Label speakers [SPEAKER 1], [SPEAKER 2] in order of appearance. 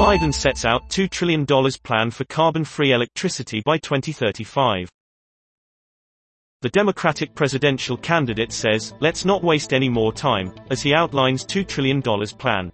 [SPEAKER 1] Biden sets out $2 trillion plan for carbon-free electricity by 2035. The Democratic presidential candidate says, let's not waste any more time, as he outlines $2 trillion plan.